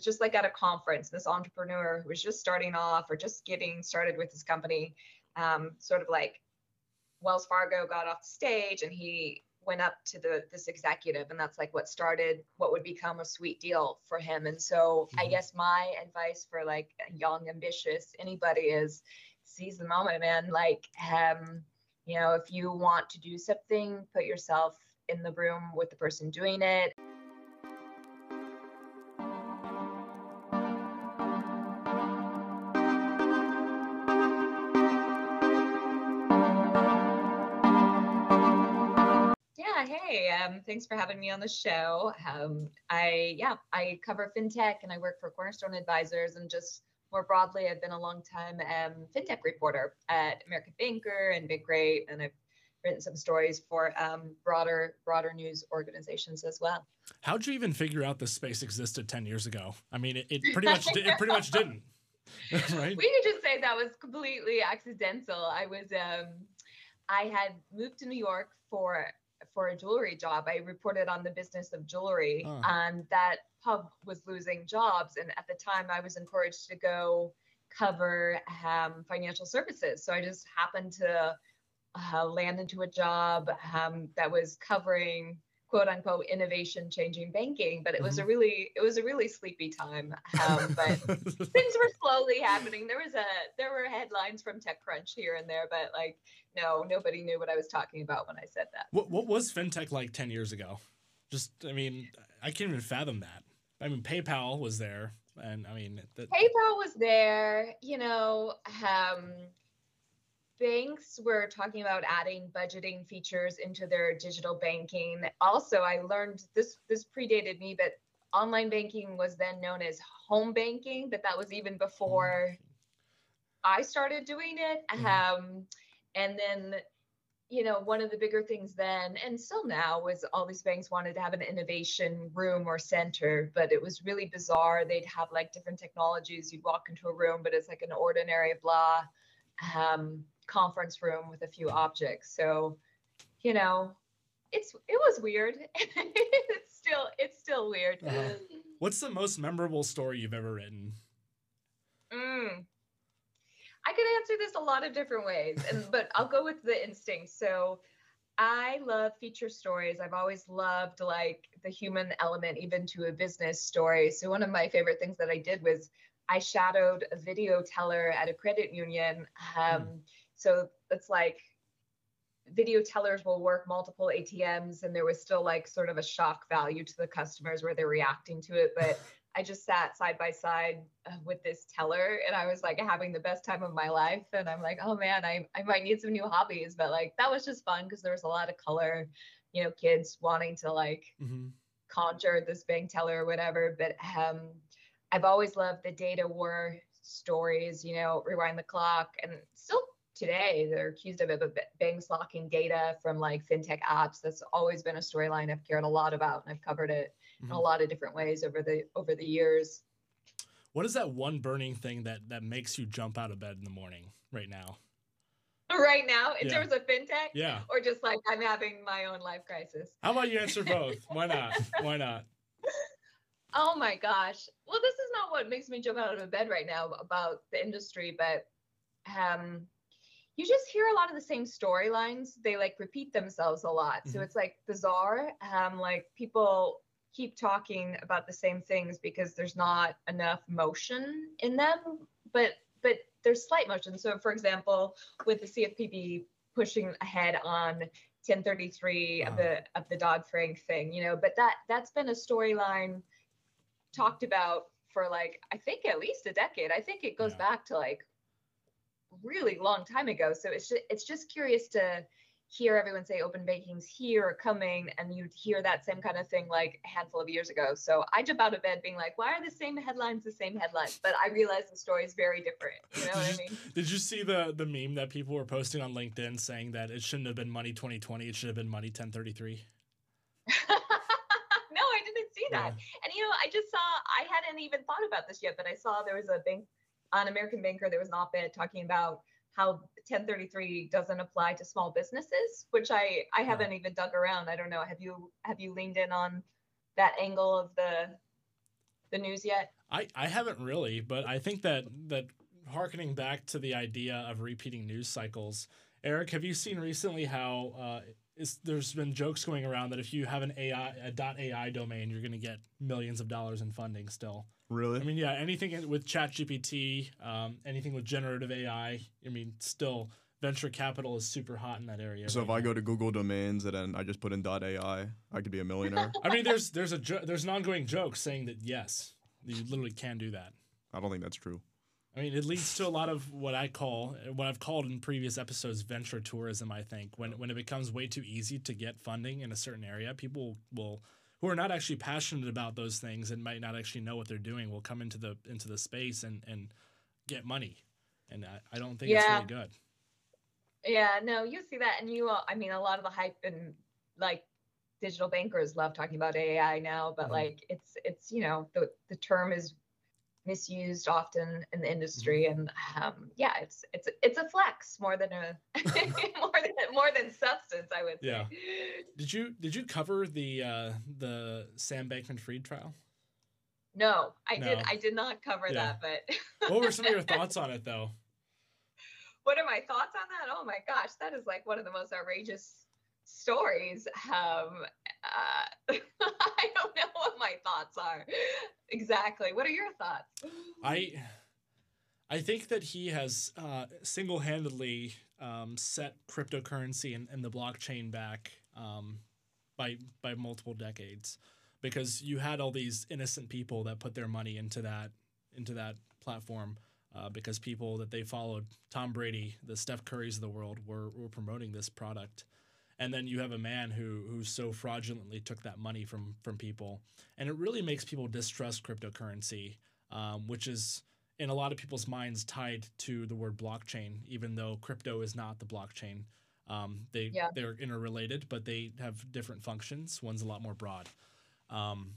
was just like at a conference. This entrepreneur who was just starting off or just getting started with his company, um, sort of like Wells Fargo got off the stage and he went up to the this executive and that's like what started what would become a sweet deal for him and so mm-hmm. i guess my advice for like young ambitious anybody is seize the moment man like um you know if you want to do something put yourself in the room with the person doing it thanks for having me on the show. Um, I yeah, I cover fintech and I work for Cornerstone Advisors, and just more broadly, I've been a long time um, fintech reporter at American Banker and Bankrate, and I've written some stories for um, broader broader news organizations as well. How'd you even figure out this space existed ten years ago? I mean, it, it pretty much it pretty much didn't. right? We could just say that was completely accidental. I was um, I had moved to New York for for a jewelry job. I reported on the business of jewelry, oh. and that pub was losing jobs. And at the time, I was encouraged to go cover um, financial services. So I just happened to uh, land into a job um, that was covering quote unquote innovation changing banking but it was mm-hmm. a really it was a really sleepy time um, but things were slowly happening. There was a there were headlines from techcrunch here and there but like no nobody knew what i was talking about when i said that. What, what was fintech like 10 years ago? Just i mean i can't even fathom that. I mean paypal was there and i mean the- paypal was there you know um banks were talking about adding budgeting features into their digital banking. Also, I learned this this predated me, but online banking was then known as home banking, but that was even before I started doing it. Mm-hmm. Um, and then, you know, one of the bigger things then, and still now, was all these banks wanted to have an innovation room or center, but it was really bizarre. They'd have like different technologies. You'd walk into a room, but it's like an ordinary blah. Um, conference room with a few objects. So, you know, it's it was weird. it's still it's still weird. Uh-huh. What's the most memorable story you've ever written? Mm. I could answer this a lot of different ways, and but I'll go with the instinct. So I love feature stories. I've always loved like the human element, even to a business story. So one of my favorite things that I did was I shadowed a video teller at a credit union. Um, mm. So it's like video tellers will work multiple ATMs and there was still like sort of a shock value to the customers where they're reacting to it. But I just sat side by side uh, with this teller and I was like having the best time of my life. And I'm like, oh man, I, I might need some new hobbies. But like that was just fun because there was a lot of color, you know, kids wanting to like mm-hmm. conjure this bank teller or whatever. But um, I've always loved the data war stories, you know, rewind the clock and still today they're accused of it, but banks locking data from like fintech apps. That's always been a storyline I've cared a lot about, and I've covered it mm-hmm. in a mm-hmm. lot of different ways over the over the years. What is that one burning thing that that makes you jump out of bed in the morning right now? Right now, in yeah. terms of fintech, yeah, or just like I'm having my own life crisis. How about you answer both? Why not? Why not? Oh my gosh. Well, this is not what makes me jump out of bed right now about the industry, but um, you just hear a lot of the same storylines. They like repeat themselves a lot. Mm-hmm. So it's like bizarre. Um, like people keep talking about the same things because there's not enough motion in them, but but there's slight motion. So for example, with the CFPB pushing ahead on 1033 wow. of the of the Dodd Frank thing, you know, but that that's been a storyline talked about for like I think at least a decade. I think it goes yeah. back to like really long time ago. So it's just, it's just curious to hear everyone say open banking's here or coming, and you'd hear that same kind of thing like a handful of years ago. So I jump out of bed being like, why are the same headlines the same headlines? But I realize the story is very different. You know what I mean? Did you see the the meme that people were posting on LinkedIn saying that it shouldn't have been money 2020, it should have been money 1033? no, I didn't see that. Yeah. And you know, I just saw I hadn't even thought about this yet, but I saw there was a bank on American Banker, there was an op-ed talking about how 1033 doesn't apply to small businesses, which I I haven't even dug around. I don't know. Have you have you leaned in on that angle of the the news yet? I I haven't really, but I think that that harkening back to the idea of repeating news cycles, Eric, have you seen recently how uh, is, there's been jokes going around that if you have an AI a .ai domain, you're going to get millions of dollars in funding still. Really? I mean, yeah, anything with ChatGPT, um, anything with generative AI. I mean, still venture capital is super hot in that area. So right if I go to Google Domains and then I just put in .ai, I could be a millionaire. I mean, there's there's a jo- there's an ongoing joke saying that yes, you literally can do that. I don't think that's true. I mean, it leads to a lot of what I call, what I've called in previous episodes, venture tourism. I think when when it becomes way too easy to get funding in a certain area, people will who are not actually passionate about those things and might not actually know what they're doing will come into the into the space and and get money, and I, I don't think it's really good. Yeah, no, you see that, and you. Uh, I mean, a lot of the hype and like digital bankers love talking about AI now, but Mhm. like it's it's you know the the term is misused often in the industry, Mm-hmm. and um, yeah, it's it's it's a flex more than a more than more than substance, I would say. Yeah. Did you did you cover the uh, the Sam Bankman-Fried trial? No, I did I did not cover Yeah. that, but What were some of your thoughts on it, though? what are my thoughts on that? Oh my gosh, that is like one of the most outrageous stories. Um, uh, I don't know what my thoughts are exactly. What are your thoughts? I I think that he has uh, single-handedly um, set cryptocurrency and, and the blockchain back um, by by multiple decades because you had all these innocent people that put their money into that into that platform uh, because people that they followed Tom Brady the Steph Currys of the world were, were promoting this product and then you have a man who who so fraudulently took that money from from people and it really makes people distrust cryptocurrency um, which is in a lot of people's minds tied to the word blockchain, even though crypto is not the blockchain. Um, they Yeah. they're interrelated, but they have different functions. One's a lot more broad. Um,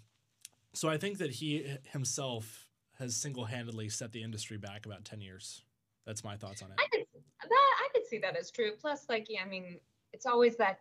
so I think that he himself has single-handedly set the industry back about ten years. That's my thoughts on it. I could that I could see that as true. Plus, like, yeah, I mean, it's always that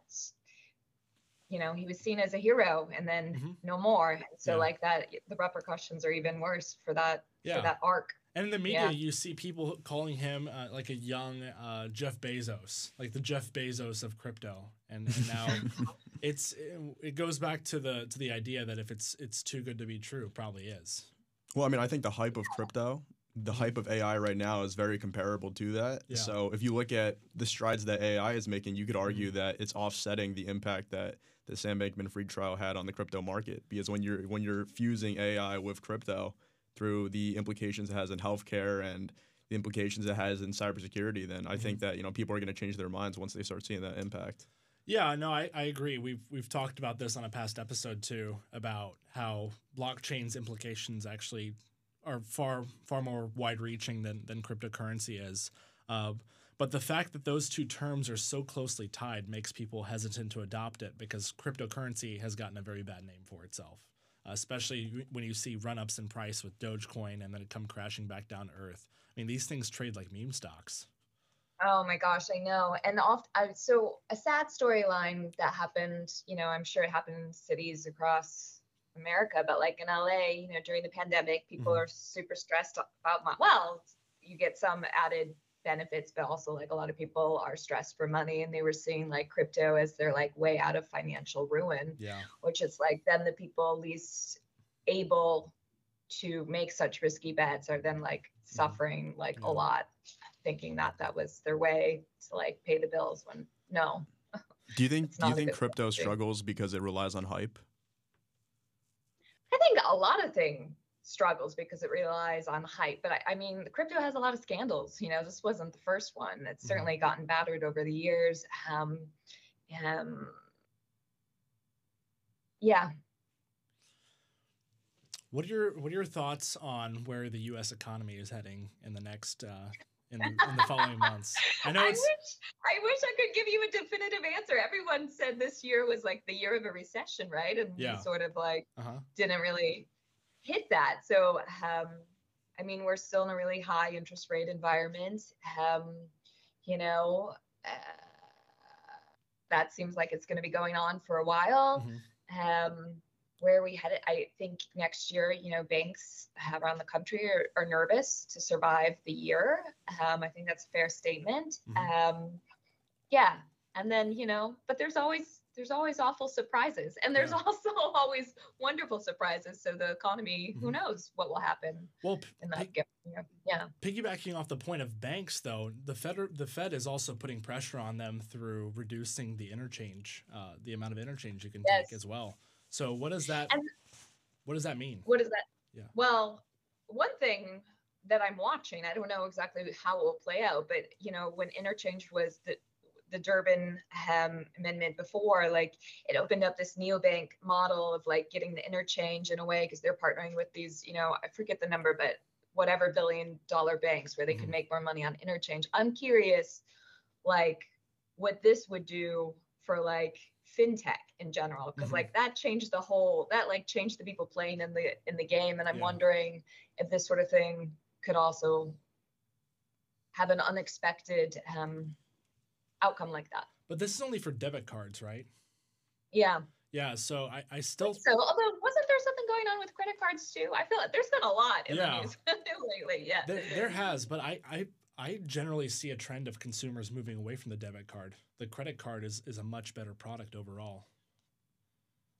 you know he was seen as a hero and then Mhm. no more. So Yeah. like that, the repercussions are even worse for that Yeah. for that arc. And in the media, Yeah. you see people calling him uh, like a young uh, Jeff Bezos, like the Jeff Bezos of crypto. And, and now it's it goes back to the to the idea that if it's it's too good to be true, probably is. Well, I mean, I think the hype of crypto, the hype of AI right now is very comparable to that. Yeah. So if you look at the strides that AI is making, you could mm-hmm. argue that it's offsetting the impact that the Sam Bankman-Fried trial had on the crypto market. Because when you're when you're fusing AI with crypto through the implications it has in healthcare and the implications it has in cybersecurity, then I think mm-hmm. that you know people are going to change their minds once they start seeing that impact. Yeah, no, I, I agree. We've we've talked about this on a past episode too about how blockchain's implications actually are far far more wide reaching than than cryptocurrency is. Uh, but the fact that those two terms are so closely tied makes people hesitant to adopt it because cryptocurrency has gotten a very bad name for itself, especially when you see run ups in price with Dogecoin and then it come crashing back down to earth. I mean, these things trade like meme stocks. Oh my gosh, I know. And oft, I, so a sad storyline that happened, you know, I'm sure it happened in cities across America, but like in LA, you know, during the pandemic, people Mhm. are super stressed about money. Well, you get some added benefits, but also like a lot of people are stressed for money and they were seeing like crypto as their like way out of financial ruin, Yeah. which is like then the people least able to make such risky bets are then like suffering like Yeah. a lot thinking that that was their way to like pay the bills when no Do you think do you think crypto thing. struggles because it relies on hype? I think a lot of thing struggles because it relies on hype but I, I mean crypto has a lot of scandals you know this wasn't the first one it's Mhm. certainly gotten battered over the years um um yeah What are your What are your thoughts on where the U.S. economy is heading in the next uh, in, the, in the following months? I know I wish I wish I could give you a definitive answer. Everyone said this year was like the year of a recession, right? And Yeah. we sort of like uh huh didn't really hit that. So um I mean we're still in a really high interest rate environment. Um, you know, uh, that seems like it's going to be going on for a while. Mhm. Um, where we headed. I think next year, you know, banks around the country are, are nervous to survive the year. Um, I think that's a fair statement. Mhm. Um, yeah, and then you know, but there's always there's always awful surprises, and there's Yeah. also always wonderful surprises. So the economy, who Mhm. knows what will happen Well, p- given? Yeah. piggybacking off the point of banks, though, the Fed the Fed is also putting pressure on them through reducing the interchange, uh, the amount of interchange you can Yes. take as well. So what does that And- what does that mean? What is that? Yeah. Well, one thing that I'm watching, I don't know exactly how it will play out, but you know, when interchange was the the Durbin um, amendment before, like it opened up this neobank model of like getting the interchange in a way because they're partnering with these, you know, I forget the number, but whatever billion dollar banks where they Mhm. could make more money on interchange. I'm curious, like, what this would do for like fintech in general because Mhm. like that changed the whole that like changed the people playing in the in the game and i'm Yeah. wondering if this sort of thing could also have an unexpected um outcome like that But this is only for debit cards, right? yeah Yeah. So I, I still so although wasn't there something going on with credit cards too i feel like there's been a lot in Yeah. the news lately yeah there, there has, but I, I I generally see a trend of consumers moving away from the debit card. The credit card is is a much better product overall.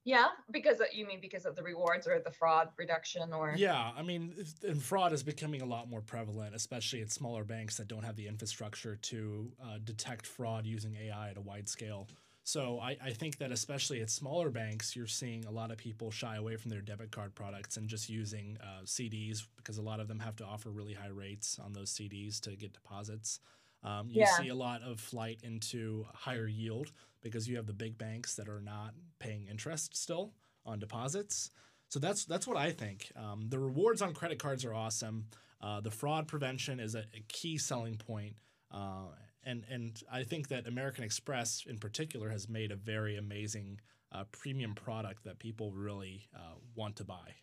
Yeah because of- you mean because of the rewards or the fraud reduction or Yeah, I mean, and fraud is becoming a lot more prevalent, especially at smaller banks that don't have the infrastructure to uh, detect fraud using AI at a wide scale. So I, I think that especially at smaller banks, you're seeing a lot of people shy away from their debit card products and just using uh, CDs because a lot of them have to offer really high rates on those CDs to get deposits. Um, you Yeah. see a lot of flight into higher yield because you have the big banks that are not paying interest still on deposits. So that's that's what I think. Um, the rewards on credit cards are awesome. Uh, the fraud prevention is a, a key selling point, uh, and and I think that American Express in particular has made a very amazing uh, premium product that people really uh, want to buy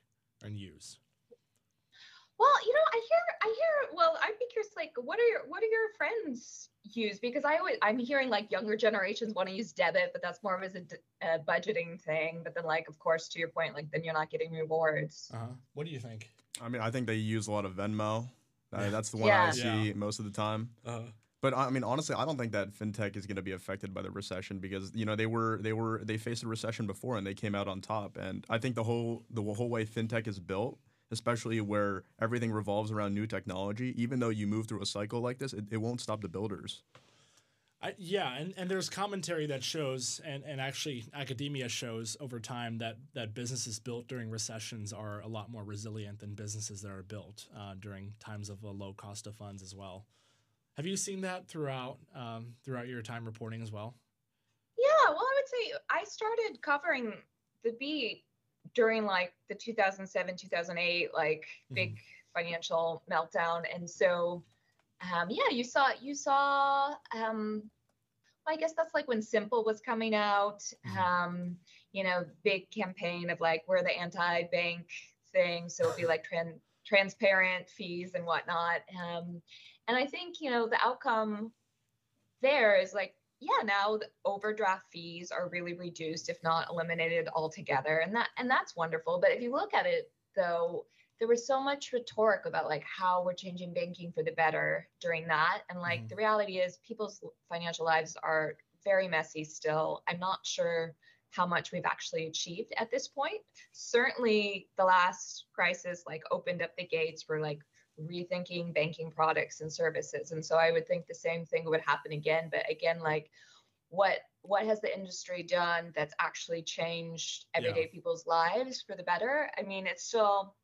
and use. Well, you know, I hear, I hear. Well, I'd be curious, like, what are your, what are your friends use? Because I always, I'm hearing like younger generations want to use debit, but that's more of as a budgeting thing. But then, like, of course, to your point, like, then you're not getting rewards. Uh-huh. What do you think? I mean, I think they use a lot of Venmo. Uh, Yeah. that's the one Yeah. I see Yeah. most of the time. Uh, But I mean, honestly, I don't think that fintech is going to be affected by the recession because you know they were they were they faced a recession before and they came out on top. And I think the whole the whole way fintech is built, especially where everything revolves around new technology, even though you move through a cycle like this, it, it won't stop the builders. I, yeah, and, and there's commentary that shows, and, and actually academia shows over time that, that businesses built during recessions are a lot more resilient than businesses that are built uh, during times of a low cost of funds as well. Have you seen that throughout um, throughout your time reporting as well? Yeah, well, I would say I started covering the beat during like the 2007, 2008, like big financial meltdown, and so um, yeah, you saw you saw. Um, I guess that's like when Simple was coming out. Mhm. Um, you know, big campaign of like we're the anti-bank thing, so it'll be like tran- transparent fees and whatnot. Um, and I think you know the outcome there is like yeah now the overdraft fees are really reduced if not eliminated altogether and that and that's wonderful but if you look at it though there was so much rhetoric about like how we're changing banking for the better during that and like Mhm. the reality is people's financial lives are very messy still i'm not sure how much we've actually achieved at this point certainly the last crisis like opened up the gates for like rethinking banking products and services and so i would think the same thing would happen again but again like what what has the industry done that's actually changed everyday people's lives for the better i mean it's still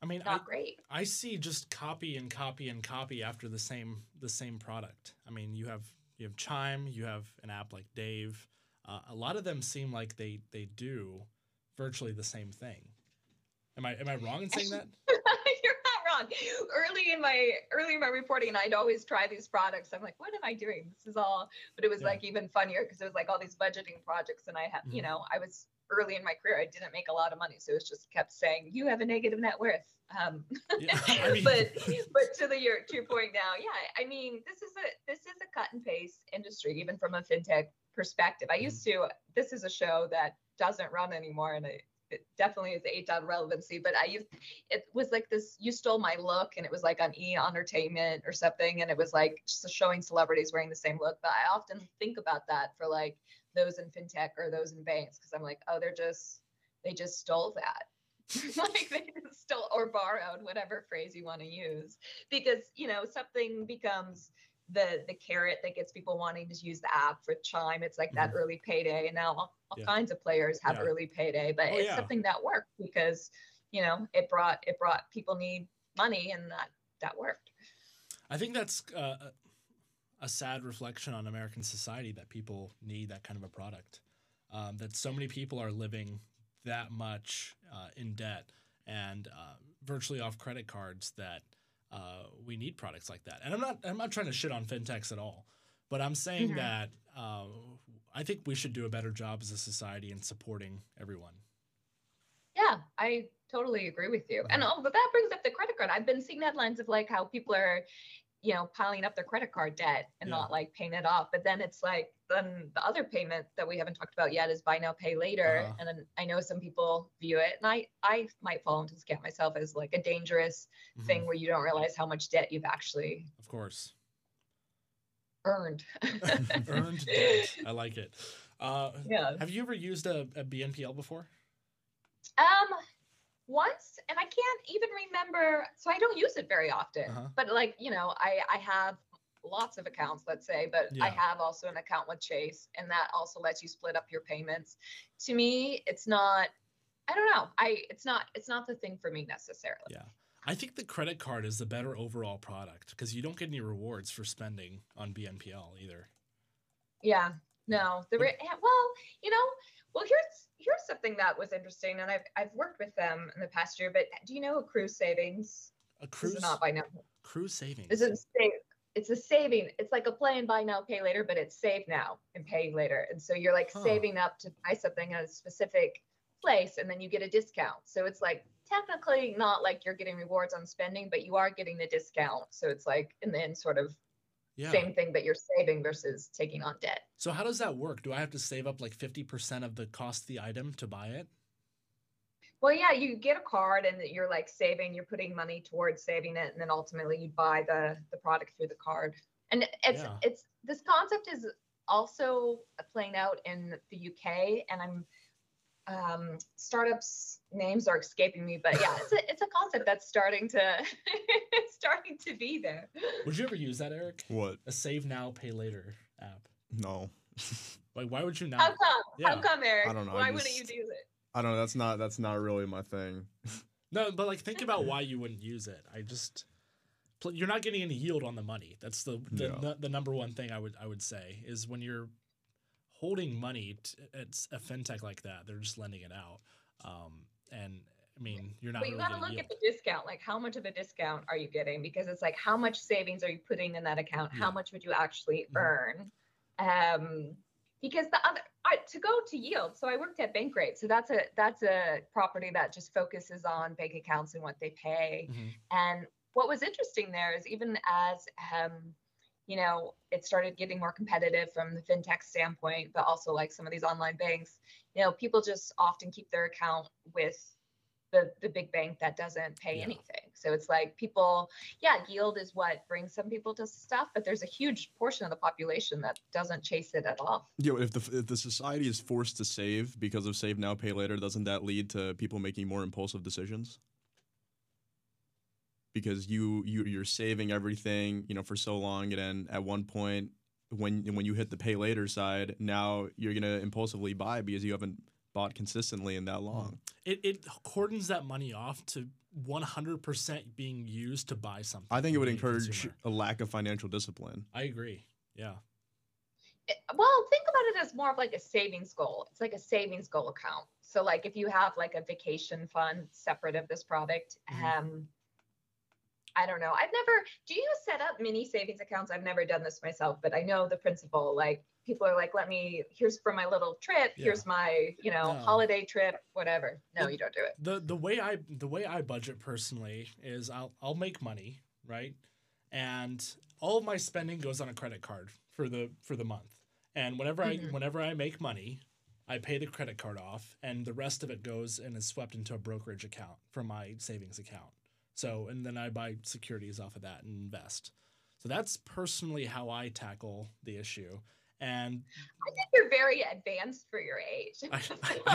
I mean, I, not great I see just copy and copy and copy after the same the same product. I mean, you have you have Chime, you have an app like Dave. Uh, a lot of them seem like they they do virtually the same thing. Am I am I wrong in saying that? Wrong early in my early in my reporting i'd always try these products i'm like what am i doing this is all but it was Yeah. like even funnier because it was like all these budgeting projects and i had you Mhm. know i was early in my career i didn't make a lot of money so it was just kept saying you have a negative net worth um Yeah, I mean- but but to the your to your point now yeah i mean this is a this is a cut and paste industry even from a fintech perspective i Mm-hmm. used to this is a show that doesn't run anymore and it it definitely is out of relevancy, but I used it was like this you stole my look and it was like on E Entertainment or something and it was like showing celebrities wearing the same look. But I often think about that for like those in fintech or those in banks because I'm like, oh, they're just they just stole that. like they just stole or borrowed whatever phrase you want to use because you know something becomes the the carrot that gets people wanting to use the app for Chime. It's like that Mhm. early payday, and now all, all Yeah. kinds of players have Yeah. early payday. But Oh, it's yeah. something that worked because you know it brought it brought people need money, and that that worked. I think that's uh, a- a sad reflection on American society that people need that kind of a product. Um, that so many people are living that much uh, in debt and uh, virtually off credit cards that uh, we need products like that. And I'm not I'm not trying to shit on fintechs at all, but I'm saying Mhm. that uh, I think we should do a better job as a society in supporting everyone. Yeah, I totally agree with you. And oh, but that brings up the credit card. I've been seeing headlines of like how people are, you know, piling up their credit card debt and Yeah. not like paying it off. But then it's like then the other payment that we haven't talked about yet is buy now, pay later. Uh-huh. And then I know some people view it, and I I might fall into this camp myself as like a dangerous Mhm. thing where you don't realize how much debt you've actually Of course. earned. Earned debt. I like it. Uh, yeah. have you ever used a, a BNPL before? Um, once, and I can't even remember. So I don't use it very often. Uh-huh. But like you know, I I have lots of accounts, let's say, but I have also an account with Chase, and that also lets you split up your payments. To me, it's not. I don't know. I it's not it's not the thing for me necessarily. Yeah. I think the credit card is the better overall product because you don't get any rewards for spending on BNPL either. Yeah. No. The re- yeah, well, you know, well here's here's something that was interesting, and I've I've worked with them in the past year. But do you know Accrue Savings? Accrue is not by now. Accrue savings. Is it save? It's a saving. It's like a play and buy now, pay later, but it's save now and pay later. And so you're like Huh. saving up to buy something at a specific place, and then you get a discount. So it's like technically not like you're getting rewards on spending, but you are getting the discount. So it's like in the end, sort of yeah. same thing, but you're saving versus taking on debt. So how does that work? Do I have to save up like 50% of the cost of the item to buy it? Well, yeah, you get a card and you're like saving, you're putting money towards saving it, and then ultimately you buy the the product through the card. And it's Yeah. it's this concept is also playing out in the UK, and I'm um, startups names are escaping me, but yeah, it's a it's a concept that's starting to starting to be there. Would you ever use that, Eric? What? A save now, pay later app. No. Like, why would you How not? come? Yeah. How come, Eric? I don't know, I Why wouldn't you just- do it? I don't know. That's not that's not really my thing. No, but like, think about why you wouldn't use it. I just, you're not getting any yield on the money. That's the the, Yeah. the, the number one thing I would I would say is when you're holding money t- at a fintech like that, they're just lending it out. Um, and I mean, you're not But you really got to look yield. at the discount. Like, how much of a discount are you getting? Because it's like, how much savings are you putting in that account? How much would you actually Mhm. earn? Um, because the other I, to go to yield. So I worked at Bankrate. So that's a that's a property that just focuses on bank accounts and what they pay. Mhm. And what was interesting there is even as um, you know, it started getting more competitive from the fintech standpoint, but also like some of these online banks, you know, people just often keep their account with the the big bank that doesn't pay Yeah. anything. So it's like people, yeah, yield is what brings some people to stuff, but there's a huge portion of the population that doesn't chase it at all. Yo, if the if the society is forced to save because of save now pay later, doesn't that lead to people making more impulsive decisions? Because you you you're saving everything, you know, for so long, and then at one point, when when you hit the pay later side, now you're gonna impulsively buy because you haven't bought consistently in that long. It it cordons that money off to 100% being used to buy something. I think it would encourage consumer. a lack of financial discipline. I agree. Yeah. It- well, think about it as more of like a savings goal. It's like a savings goal account. So like if you have like a vacation fund separate of this product, Mhm. um I don't know. I've never do you set up mini savings accounts? I've never done this myself, but I know the principle. Like people are like, let me here's for my little trip, Yeah. here's my, you know, No. holiday trip, whatever. No, It- you don't do it. the the way I the way I budget personally is I'll I'll make money, right? And all of my spending goes on a credit card for the for the month. And whenever I Mhm. whenever I make money, I pay the credit card off, and the rest of it goes and is swept into a brokerage account from my savings account. So, and then I buy securities off of that and invest. So that's personally how I tackle the issue. And I think you're very advanced for your age. I, I,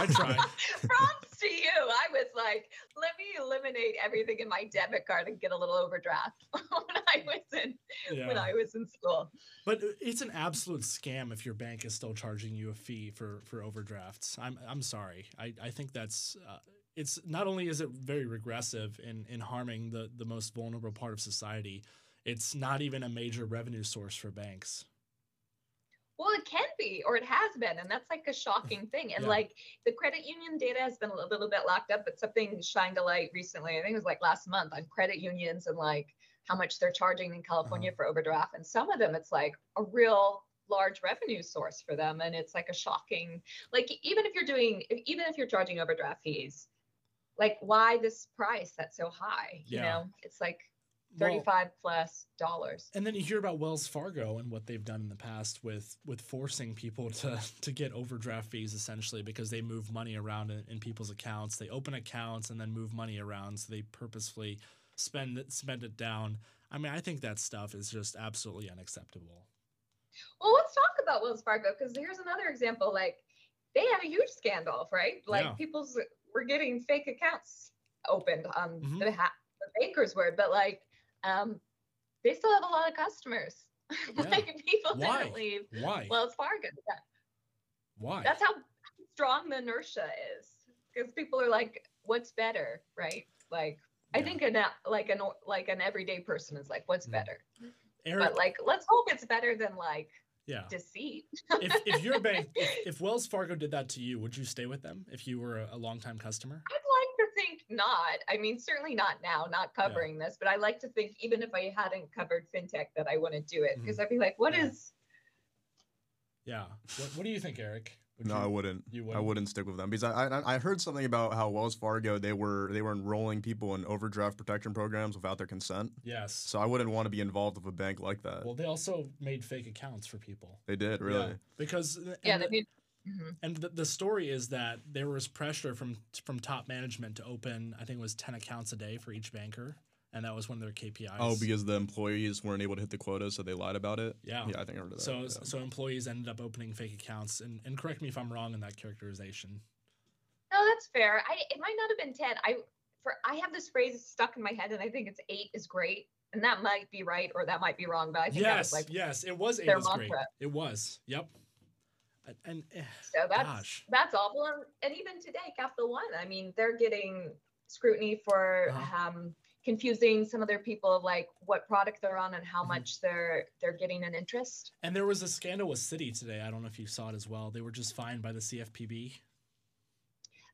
I try. Props to you. I was like, let me eliminate everything in my debit card and get a little overdraft when I was in Yeah. when I was in school. But it's an absolute scam if your bank is still charging you a fee for for overdrafts. I'm I'm sorry. I, I think that's uh, it's not only is it very regressive in in harming the the most vulnerable part of society, it's not even a major revenue source for banks. Well, it can be, or it has been, and that's like a shocking thing. And Yeah. like the credit union data has been a little, bit locked up, but something shined a light recently. I think it was like last month on credit unions and like how much they're charging in California Uh-huh. for overdraft. And some of them, it's like a real large revenue source for them, and it's like a shocking. Like even if you're doing, even if you're charging overdraft fees, like why this price that's so high? You Yeah. know, it's like Well, 35 plus dollars. and then you hear about Wells Fargo and what they've done in the past with with forcing people to to get overdraft fees essentially because they move money around in, in people's accounts. They open accounts and then move money around, so they purposefully spend it spend it down. I mean, I think that stuff is just absolutely unacceptable. Well, let's talk about Wells Fargo because here's another example. Like they had a huge scandal, right? Like Yeah. people's were getting fake accounts opened on Mhm. the, ha- the bankers were, but like um, they still have a lot of customers. like people Why? didn't leave Why? Wells Fargo. Yeah. Why? That's how strong the inertia is because people are like, "What's better?" Right? Like I Yeah. think an like an like an everyday person is like, "What's Mhm. better?" Eric, But like, let's hope it's better than like yeah. deceit. if, if your bank, if, if Wells Fargo did that to you, would you stay with them if you were a, a longtime customer? I'd like to think not. I mean, certainly not now, not covering this, but I like to think even if I hadn't covered fintech that I wouldn't do it because mm-hmm. I'd be like, what Yeah. is? Yeah. What, what do you think, Eric? Would no, you- I wouldn't. you I wouldn't? wouldn't stick with them because I, I I heard something about how Wells Fargo they were they were enrolling people in overdraft protection programs without their consent. Yes. So I wouldn't want to be involved with a bank like that. Well, they also made fake accounts for people. they did really. Yeah, because Yeah, the- they mean, Mhm. And the, the story is that there was pressure from from top management to open, I think it was ten accounts a day for each banker, and that was one of their KPIs. Oh, because the employees weren't able to hit the quota, so they lied about it. yeah. Yeah, I think I heard of that. So yeah. so employees ended up opening fake accounts, and, and correct me if I'm wrong in that characterization. no, that's fair. I it might not have been ten. I for I have this phrase stuck in my head, and I think it's eight is great, and that might be right or that might be wrong, but I think that was Yes, like yes, it was. It their was great. mantra. It was. Yep. And, and eh, so. That's gosh, that's awful. And, and even today, Capital One, I mean, they're getting scrutiny for Uh-huh. um, confusing some other people of like what product they're on and how Mhm. much they're they're getting an interest. and there was a scandal with Citi today. I don't know if you saw it as well. They were just fined by the CFPB.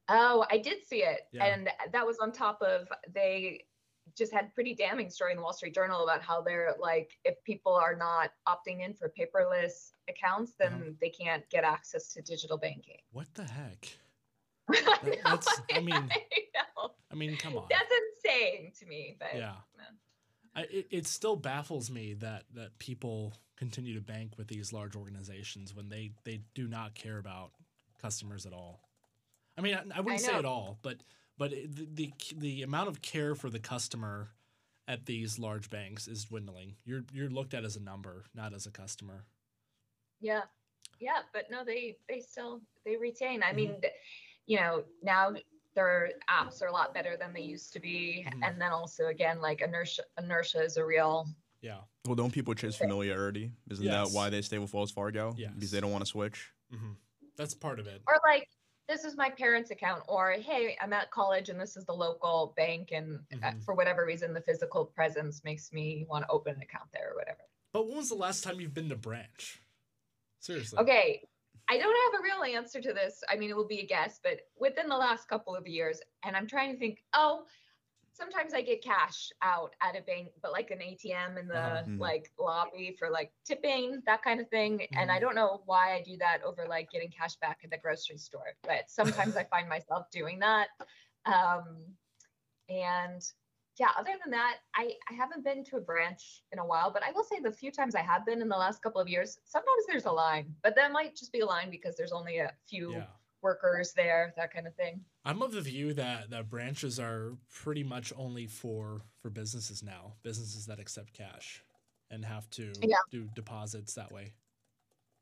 Oh, I did see it. Yeah. And that was on top of they just had pretty damning story in the Wall Street Journal about how they're like if people are not opting in for paperless accounts, then Uh-huh. they can't get access to digital banking. What the heck? Know, that's- I mean, I. I mean, come on. That's insane to me. But yeah. no. I, it, it still baffles me that that people continue to bank with these large organizations when they they do not care about customers at all. I mean, I, I wouldn't say at all, but but the, the the amount of care for the customer at these large banks is dwindling. You're you're looked at as a number, not as a customer. Yeah. Yeah, but no, they they still they retain. I Mhm. mean, you know, now their apps are a lot better than they used to be. Mhm. And then also again, like inertia inertia is a real Yeah. well, don't people chase familiarity? Isn't Yes. that why they stay with Wells Fargo? Yes. Because they don't want to switch. hmm That's part of it. or like this is my parents' account, or hey, I'm at college and this is the local bank, and uh, Mhm. for whatever reason, the physical presence makes me want to open an account there or whatever. But when was the last time you've been to branch? Seriously. Okay, I don't have a real answer to this. I mean, it will be a guess, but within the last couple of years, and I'm trying to think, oh, sometimes I get cash out at a bank, but like an ATM in the. Mhm. like lobby for like tipping, that kind of thing. And Mhm. I don't know why I do that over like getting cash back at the grocery store, but sometimes I find myself doing that. Um, and yeah, other than that, I, I haven't been to a branch in a while, but I will say the few times I have been in the last couple of years, sometimes there's a line, but that might just be a line because there's only a few Yeah. workers there, that kind of thing. I'm of the view that that branches are pretty much only for for businesses now, businesses that accept cash and have to Yeah. do deposits that way.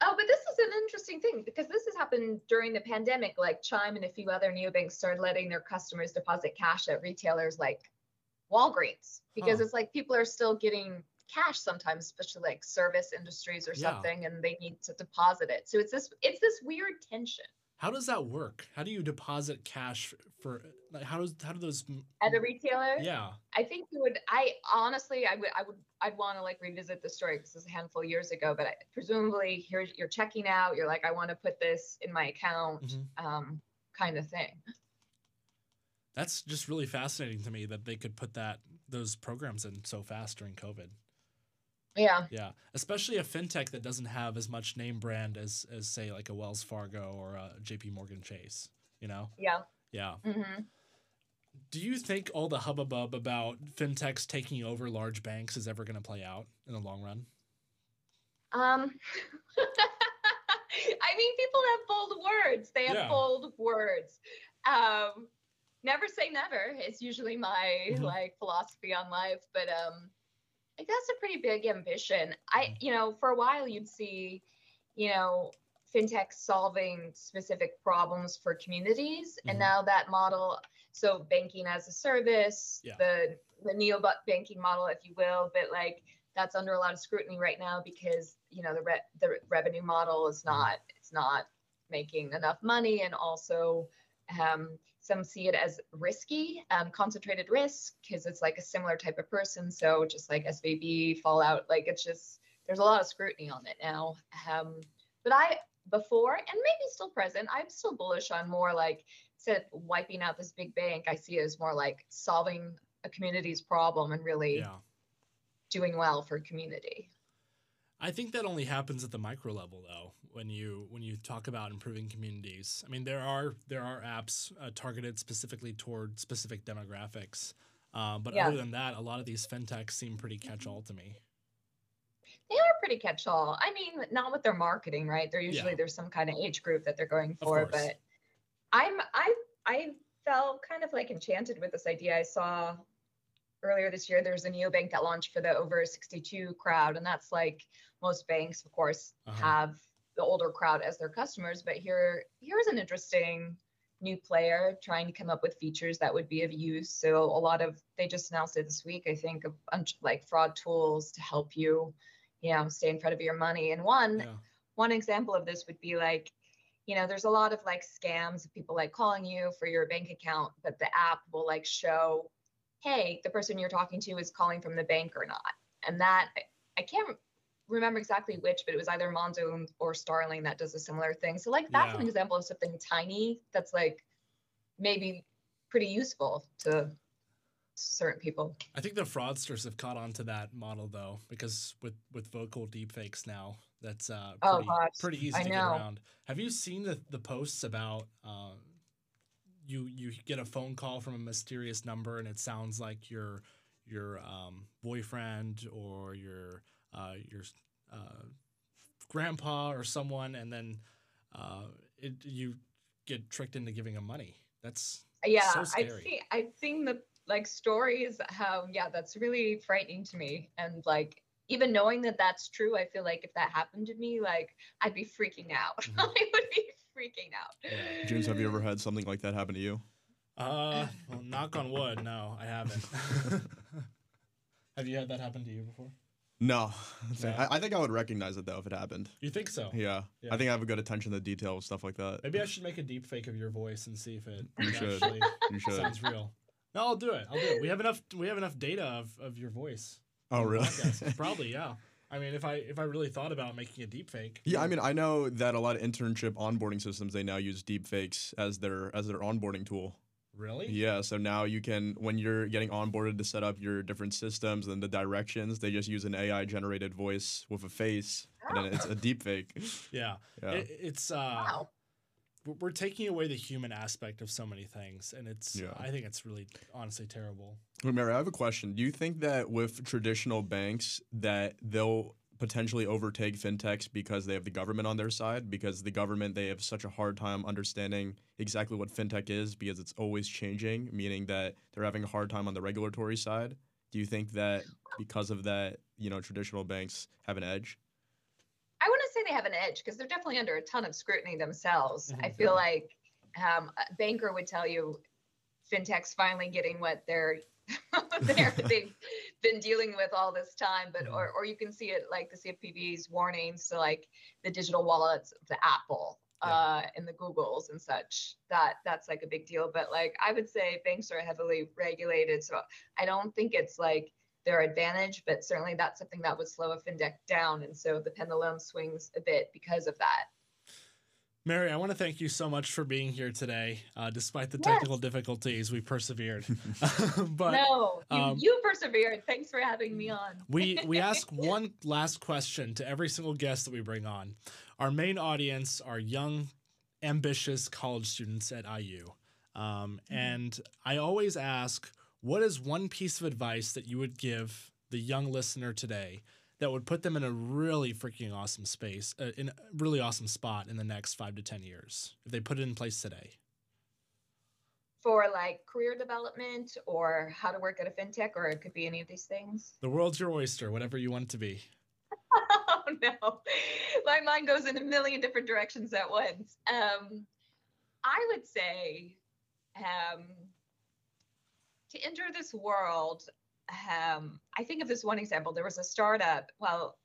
Oh, but this is an interesting thing because this has happened during the pandemic. Like Chime and a few other neobanks started letting their customers deposit cash at retailers like Walgreens because Huh. it's like people are still getting cash sometimes, especially like service industries or Yeah. something, and they need to deposit it. So it's this it's this weird tension How does that work? How do you deposit cash for like how does how do those at a retailer. Yeah. I think you would. I honestly, I would, I would, I'd want to like revisit the story because is a handful of years ago. But I, presumably, here you're checking out. You're like, I want to put this in my account, Mhm. um, kind of thing. That's just really fascinating to me that they could put that those programs in so fast during COVID. Yeah, Yeah, especially a fintech that doesn't have as much name brand as as say like a Wells Fargo or a J.P. Morgan Chase. You know? yeah. Yeah. hmm Do you think all the hubbub about fintechs taking over large banks is ever going to play out in the long run? Um, I mean, people have bold words. They have Yeah. bold words. Um, never say never is usually my Mhm. like philosophy on life, but um, I think that's a pretty big ambition. I, Mhm. you know, for a while you'd see, you know, fintech solving specific problems for communities, Mhm. and now that model, so banking as a service, Yeah. the the neo banking model, if you will, but like that's under a lot of scrutiny right now because you know the re- the revenue model is not it's not making enough money and also um, some see it as risky um, concentrated risk because it's like a similar type of person so just like svb fallout like it's just there's a lot of scrutiny on it now um, but i before and maybe still present i'm still bullish on more like said wiping out this big bank i see it as more like solving a community's problem and really Yeah. doing well for community. I think that only happens at the micro level though. When you when you talk about improving communities, I mean there are there are apps uh, targeted specifically toward specific demographics, uh, but Yeah. other than that, a lot of these fintechs seem pretty catch all to me. They are pretty catch-all. I mean, not with their marketing, right? They're usually Yeah. there's some kind of age group that they're going for, but I'm I I felt kind of like enchanted with this idea. I saw earlier this year there's a neobank that launched for the over 62 crowd, and that's like most banks, of course, Uh-huh. have the older crowd as their customers. But here here's an interesting new player trying to come up with features that would be of use. So a lot of they just announced it this week, I think, a bunch like fraud tools to help you, you know, stay in front of your money. And one Yeah. one example of this would be like you know there's a lot of like scams of people like calling you for your bank account but the app will like show hey the person you're talking to is calling from the bank or not and that i can't remember exactly which but it was either monzo or starling that does a similar thing so like that's an example of something tiny that's like maybe pretty useful to certain people I think the fraudsters have caught on to that model though, because with with vocal deepfakes now, that's uh, Oh, pretty, gosh. pretty easy I to get around. Have you seen the the posts about uh, you you get a phone call from a mysterious number and it sounds like your your um, boyfriend or your your uh, grandpa or someone, and then uh, it you get tricked into giving them money. That's yeah So i've seen i've seen the like stories how yeah that's really frightening to me and like even knowing that that's true i feel like if that happened to me like i'd be freaking out Mhm. i would be freaking out Yeah. James, have you ever had something like that happen to you? Uh, well, knock on wood. No, I haven't. Have you had that happen to you before? No. No? I, I think I would recognize it though if it happened. You think so? Yeah. Yeah. I think I have a good attention to detail, stuff like that. Maybe I should make a deep fake of your voice and see if it You should. actually You should. sounds real. No, I'll do it. I'll do it. We have enough. We have enough data of, of your voice. Oh, really? Probably, yeah. I mean, if I if I really thought about making a deep fake. Yeah, I mean, I know that a lot of internship onboarding systems they now use deepfakes as their as their onboarding tool. Really. Yeah, so now you can when you're getting onboarded to set up your different systems and the directions, they just use an AI generated voice with a face, and then it's a deepfake. Yeah. Yeah, It, it's uh, wow we're- we're taking away the human aspect of so many things, and it's Yeah. I think it's really honestly terrible. Well, Mary, I have a question. Do you think that with traditional banks that they'll potentially overtake fintechs because they have the government on their side? Because the government they have such a hard time understanding exactly what fintech is because it's always changing, meaning that they're having a hard time on the regulatory side. Do you think that because of that, you know, traditional banks have an edge? I wouldn't say they have an edge because they're definitely under a ton of scrutiny themselves. I Mhm. feel like um, a banker would tell you fintech's finally getting what they're, they're they've been dealing with all this time. But or or you can see it like the CFPB's warnings to like the digital wallets, the Apple. Yeah. Uh, and the Googles and such that that's like a big deal. But like I would say banks are heavily regulated, so I don't think it's like their advantage, but certainly that's something that would slow a fintech down. And so the pendulum swings a bit because of that. Mary, I want to thank you so much for being here today. Uh, despite the Yes. technical difficulties, we persevered. but no, you, um, you persevered. Thanks for having me on. we we ask one last question to every single guest that we bring on. Our main audience are young, ambitious college students at IU, um, and I always ask, what is one piece of advice that you would give the young listener today that would put them in a really freaking awesome space, uh, in a really awesome spot in the next five to ten years if they put it in place today? For like career development or how to work at a fintech, or it could be any of these things. The world's your oyster, whatever you want it to be. oh no, my mind goes in a million different directions at once. Um, I would say um, to enter this world, um, I think of this one example. There was a startup, well,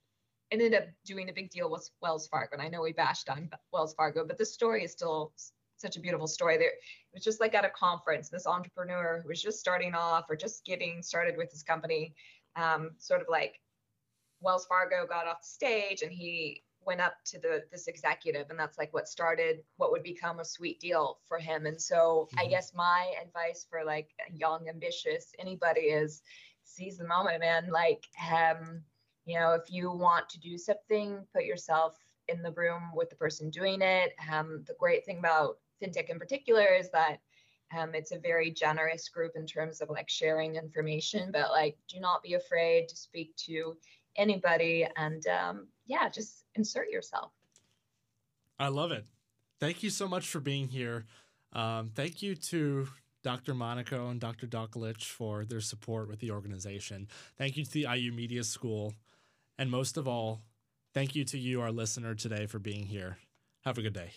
ended up doing a big deal with Wells Fargo. And I know we bashed on Wells Fargo, but the story is still such a beautiful story. There, it was just like at a conference, this entrepreneur who was just starting off or just getting started with his company, um, sort of like Wells Fargo got off the stage and he went up to the this executive and that's like what started what would become a sweet deal for him and so i Mhm. guess my advice for like a young ambitious anybody is seize the moment man like um you know if you want to do something put yourself in the room with the person doing it um the great thing about fintech in particular is that um, it's a very generous group in terms of like sharing information but like do not be afraid to speak to anybody and um, yeah just insert yourself I love it. Thank you so much for being here. Um, thank you to Dr. Monaco and Dr. Dokulich for their support with the organization. Thank you to the IU Media School. And most of all, thank you to you, our listener, today for being here. Have a good day.